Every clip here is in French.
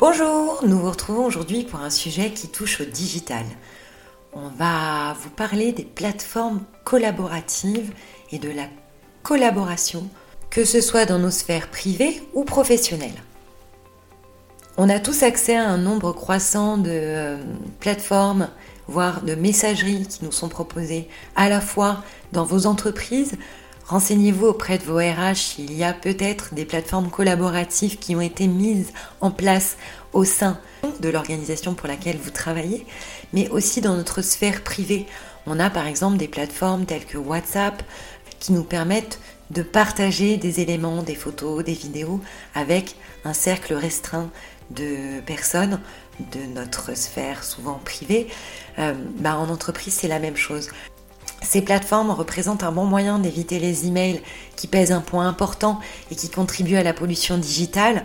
Bonjour, nous vous retrouvons aujourd'hui pour un sujet qui touche au digital. On va vous parler des plateformes collaboratives et de la collaboration, que ce soit dans nos sphères privées ou professionnelles. On a tous accès à un nombre croissant de euh, plateformes, voire de messageries qui nous sont proposées à la fois dans vos entreprises, Renseignez-vous auprès de vos RH, il y a peut-être des plateformes collaboratives qui ont été mises en place au sein de l'organisation pour laquelle vous travaillez, mais aussi dans notre sphère privée. On a par exemple des plateformes telles que WhatsApp qui nous permettent de partager des éléments, des photos, des vidéos avec un cercle restreint de personnes de notre sphère souvent privée. Euh, bah, en entreprise, c'est la même chose. Ces plateformes représentent un bon moyen d'éviter les emails qui pèsent un point important et qui contribuent à la pollution digitale,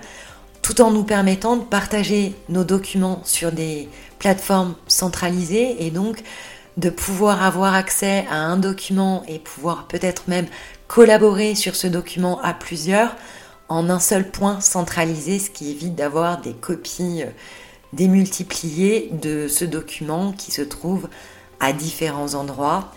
tout en nous permettant de partager nos documents sur des plateformes centralisées et donc de pouvoir avoir accès à un document et pouvoir peut-être même collaborer sur ce document à plusieurs en un seul point centralisé, ce qui évite d'avoir des copies euh, démultipliées de ce document qui se trouve à différents endroits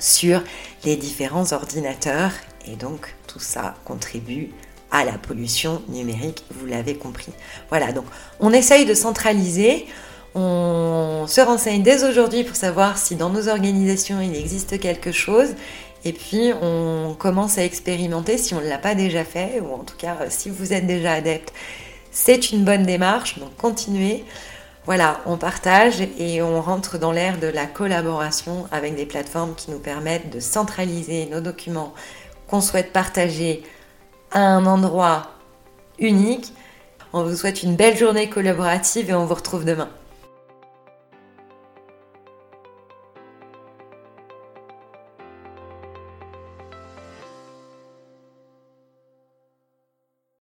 sur les différents ordinateurs et donc tout ça contribue à la pollution numérique, vous l'avez compris. Voilà, donc on essaye de centraliser, on se renseigne dès aujourd'hui pour savoir si dans nos organisations il existe quelque chose et puis on commence à expérimenter si on ne l'a pas déjà fait ou en tout cas si vous êtes déjà adepte. C'est une bonne démarche, donc continuez. Voilà, on partage et on rentre dans l'ère de la collaboration avec des plateformes qui nous permettent de centraliser nos documents qu'on souhaite partager à un endroit unique. On vous souhaite une belle journée collaborative et on vous retrouve demain.